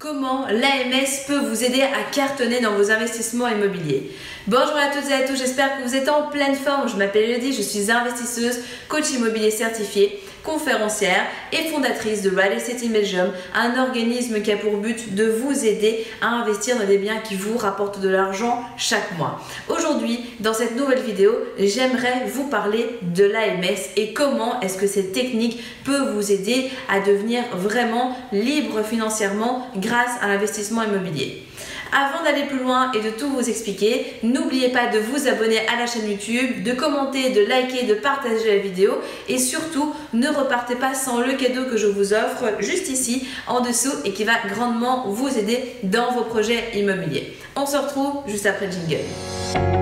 Comment l'AMS peut vous aider à cartonner dans vos investissements immobiliers Bonjour à toutes et à tous, j'espère que vous êtes en pleine forme. Je m'appelle Elodie, je suis investisseuse, coach immobilier certifié, conférencière et fondatrice de Real Estate Imagine, un organisme qui a pour but de vous aider à investir dans des biens qui vous rapportent de l'argent chaque mois. Aujourd'hui, dans cette nouvelle vidéo, j'aimerais vous parler de l'AMS et comment est-ce que cette technique peut vous aider à devenir vraiment libre financièrement grâce à l'investissement immobilier. Avant d'aller plus loin et de tout vous expliquer, n'oubliez pas de vous abonner à la chaîne YouTube, de commenter, de liker, de partager la vidéo et surtout ne repartez pas sans le cadeau que je vous offre juste ici en dessous et qui va grandement vous aider dans vos projets immobiliers. On se retrouve juste après le jingle.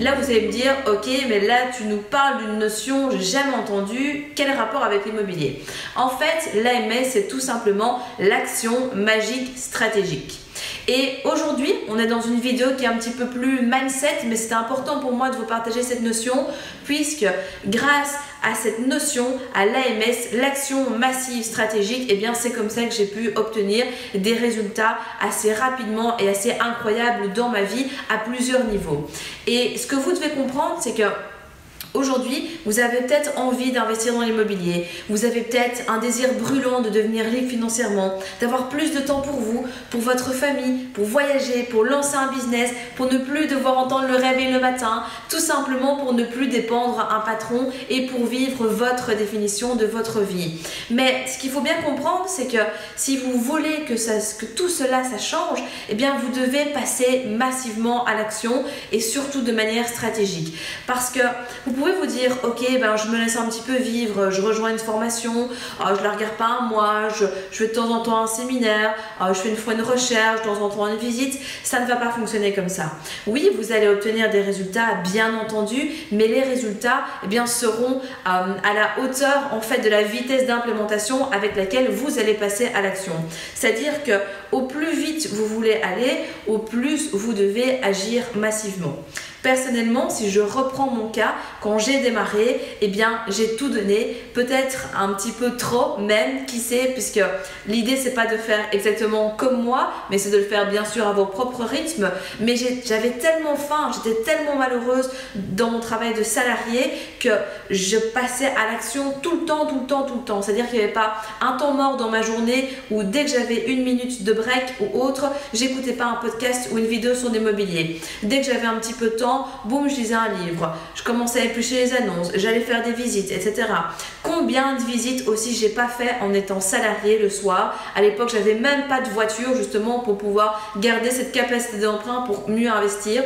Là, vous allez me dire, ok, mais là, tu nous parles d'une notion, j'ai jamais entendu, quel rapport avec l'immobilier? En fait, l'AMS, c'est tout simplement l'action magique stratégique. Et aujourd'hui, on est dans une vidéo qui est un petit peu plus mindset, mais c'était important pour moi de vous partager cette notion, puisque grâce à cette notion, à l'AMS, l'action massive stratégique, et eh bien c'est comme ça que j'ai pu obtenir des résultats assez rapidement et assez incroyables dans ma vie à plusieurs niveaux. Et ce que vous devez comprendre, c'est que Aujourd'hui, vous avez peut-être envie d'investir dans l'immobilier, vous avez peut-être un désir brûlant de devenir libre financièrement, d'avoir plus de temps pour vous, pour votre famille, pour voyager, pour lancer un business, pour ne plus devoir entendre le réveil le matin, tout simplement pour ne plus dépendre un patron et pour vivre votre définition de votre vie. Mais ce qu'il faut bien comprendre, c'est que si vous voulez que, tout cela change, eh bien vous devez passer massivement à l'action et surtout de manière stratégique. Parce que vous dire, ok, ben, je me laisse un petit peu vivre, je rejoins une formation, je euh, je la regarde pas un mois, je, fais de temps en temps un séminaire, euh, je fais une fois une recherche, de temps en temps une visite. Ça ne va pas fonctionner comme ça. Oui, vous allez obtenir des résultats, bien entendu, mais les résultats eh bien, seront euh, à la hauteur en fait de la vitesse d'implémentation avec laquelle vous allez passer à l'action. C'est-à-dire que au plus vite vous voulez aller, au plus vous devez agir massivement. Personnellement, si je reprends mon cas, quand j'ai démarré, eh bien, j'ai tout donné, peut-être un petit peu trop même, qui sait, puisque l'idée c'est pas de faire exactement comme moi, mais c'est de le faire bien sûr à vos propres rythmes. Mais j'avais tellement faim, j'étais tellement malheureuse dans mon travail de salarié que je passais à l'action tout le temps, tout le temps, tout le temps. C'est-à-dire qu'il n'y avait pas un temps mort dans ma journée où dès que j'avais une minute de break ou autre, j'écoutais pas un podcast ou une vidéo sur l'immobilier. Dès que j'avais un petit peu de temps, boum, je lisais un livre, je commençais à éplucher les annonces, j'allais faire des visites, etc. Combien de visites aussi j'ai pas fait en étant salarié le soir? À l'époque, j'avais même pas de voiture justement pour pouvoir garder cette capacité d'emprunt pour mieux investir.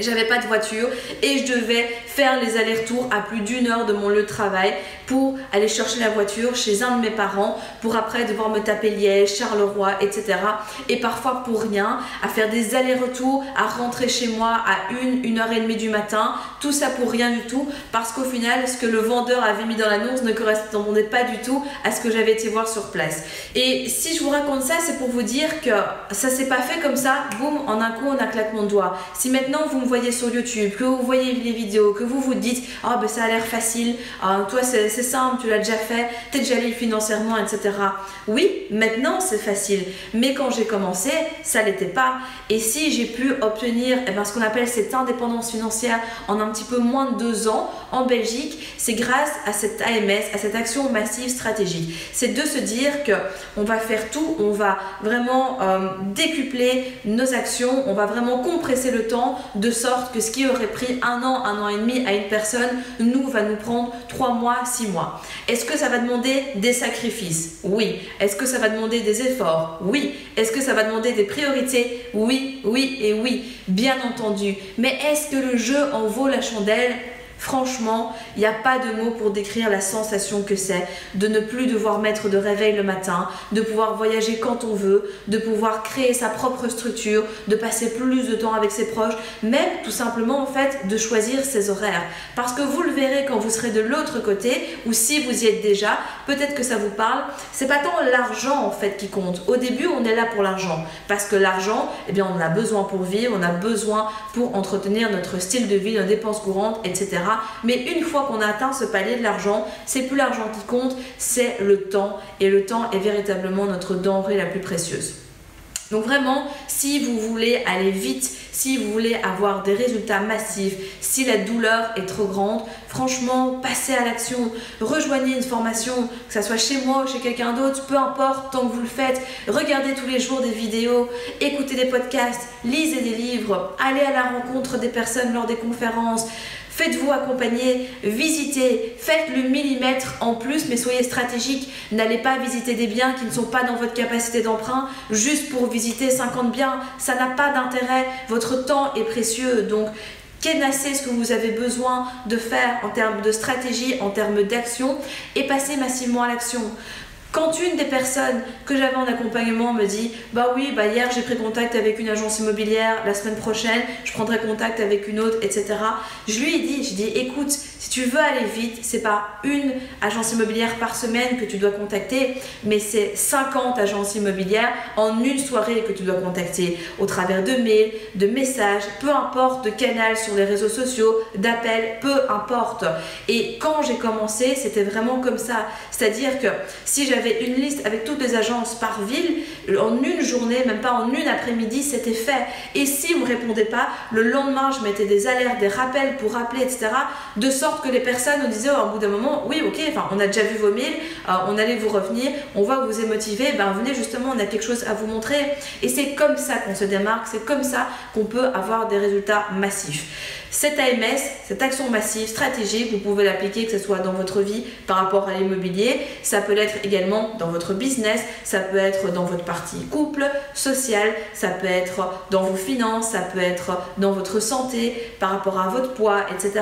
J'avais pas de voiture et je devais faire les allers-retours à plus d'une heure de mon lieu de travail pour aller chercher la voiture chez un de mes parents pour après devoir me taper Liège, Charleroi, etc. Et parfois pour rien, à faire des allers-retours, à rentrer chez moi à une, une heure et demie du matin, tout ça pour rien du tout parce qu'au final, ce que le vendeur avait mis dans l'annonce ne correspondait pas du tout à ce que j'avais été voir sur place. Et si je vous raconte ça, c'est pour vous dire que ça s'est pas fait comme ça, boum, en un coup, on a claquement de doigts. Si maintenant vous me voyez sur YouTube, que vous voyez les vidéos, que vous vous dites, ah ben ça a l'air facile, ah, toi c'est simple, tu l'as déjà fait, t'es déjà libre financièrement, etc. Oui, maintenant c'est facile, mais quand j'ai commencé, ça l'était pas. Et si j'ai pu obtenir eh ben, ce qu'on appelle cette indépendance financière en un petit peu moins de deux ans en Belgique, c'est grâce à cette AMS, à cette action massive stratégique. C'est de se dire que on va faire tout, on va vraiment euh, décupler nos actions, on va vraiment compresser le temps de sorte que ce qui aurait pris un an, un an et demi à une personne, nous va nous prendre trois mois, six mois. Est-ce que ça va demander des sacrifices? Oui. Est-ce que ça va demander des efforts? Oui. Est-ce que ça va demander des priorités? Oui, oui et oui, bien entendu. Mais est-ce que le jeu en vaut la chandelle? Franchement, il n'y a pas de mots pour décrire la sensation que c'est de ne plus devoir mettre de réveil le matin, de pouvoir voyager quand on veut, de pouvoir créer sa propre structure, de passer plus de temps avec ses proches, même tout simplement en fait de choisir ses horaires. Parce que vous le verrez quand vous serez de l'autre côté, ou si vous y êtes déjà, peut-être que ça vous parle, c'est pas tant l'argent en fait qui compte. Au début, on est là pour l'argent. Parce que l'argent, eh bien, on en a besoin pour vivre, on a besoin pour entretenir notre style de vie, nos dépenses courantes, etc. Mais une fois qu'on a atteint ce palier de l'argent, c'est plus l'argent qui compte, c'est le temps. Et le temps est véritablement notre denrée la plus précieuse. Donc vraiment, si vous voulez aller vite, si vous voulez avoir des résultats massifs, si la douleur est trop grande, franchement, passez à l'action, rejoignez une formation, que ce soit chez moi ou chez quelqu'un d'autre, peu importe, tant que vous le faites, regardez tous les jours des vidéos, écoutez des podcasts, lisez des livres, allez à la rencontre des personnes lors des conférences, Faites-vous accompagner, visitez, faites le millimètre en plus, mais soyez stratégique. N'allez pas visiter des biens qui ne sont pas dans votre capacité d'emprunt juste pour visiter 50 biens. Ça n'a pas d'intérêt. Votre temps est précieux. Donc, Kenassez ce que vous avez besoin de faire en termes de stratégie, en termes d'action et passez massivement à l'action. Quand une des personnes que j'avais en accompagnement me dit Bah oui, bah hier j'ai pris contact avec une agence immobilière, la semaine prochaine je prendrai contact avec une autre, etc. Je lui ai dit Je dis écoute, si tu veux aller vite, c'est pas une agence immobilière par semaine que tu dois contacter, mais c'est 50 agences immobilières en une soirée que tu dois contacter au travers de mails, de messages, peu importe, de canal sur les réseaux sociaux, d'appels, peu importe. Et quand j'ai commencé, c'était vraiment comme ça. C'est-à-dire que si j'avais une liste avec toutes les agences par ville. En une journée, même pas en une après-midi, c'était fait. Et si vous ne répondez pas, le lendemain, je mettais des alertes, des rappels pour rappeler, etc. De sorte que les personnes nous disaient au bout d'un moment, oui, ok, enfin, on a déjà vu vos mails, euh, on allait vous revenir, on voit que vous êtes motivé, ben venez justement, on a quelque chose à vous montrer. Et c'est comme ça qu'on se démarque, c'est comme ça qu'on peut avoir des résultats massifs. Cette AMS, cette action massive, stratégique, vous pouvez l'appliquer que ce soit dans votre vie par rapport à l'immobilier, ça peut l'être également dans votre business, ça peut être dans votre partie couple, social, ça peut être dans vos finances, ça peut être dans votre santé, par rapport à votre poids, etc.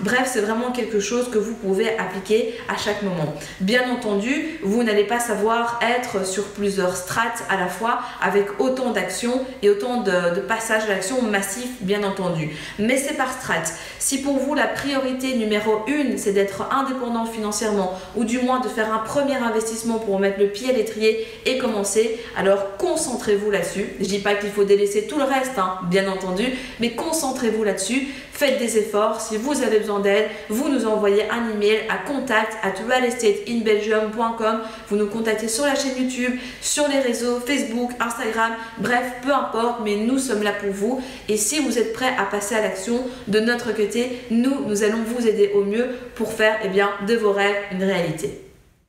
Bref, c'est vraiment quelque chose que vous pouvez appliquer à chaque moment. Bien entendu, vous n'allez pas savoir être sur plusieurs strates à la fois avec autant d'actions et autant de, passages à l'action massifs, bien entendu. Mais c'est pas si pour vous la priorité numéro une, c'est d'être indépendant financièrement ou du moins de faire un premier investissement pour mettre le pied à l'étrier et commencer, alors concentrez-vous là-dessus. Je dis pas qu'il faut délaisser tout le reste, hein, bien entendu, mais concentrez-vous là-dessus. Faites des efforts. Si vous avez besoin d'aide, vous nous envoyez un email à contact at realestateinbelgium.com. Vous nous contactez sur la chaîne YouTube, sur les réseaux Facebook, Instagram, bref, peu importe, mais nous sommes là pour vous. Et si vous êtes prêt à passer à l'action, de notre côté, nous, nous allons vous aider au mieux pour faire eh bien, de vos rêves une réalité.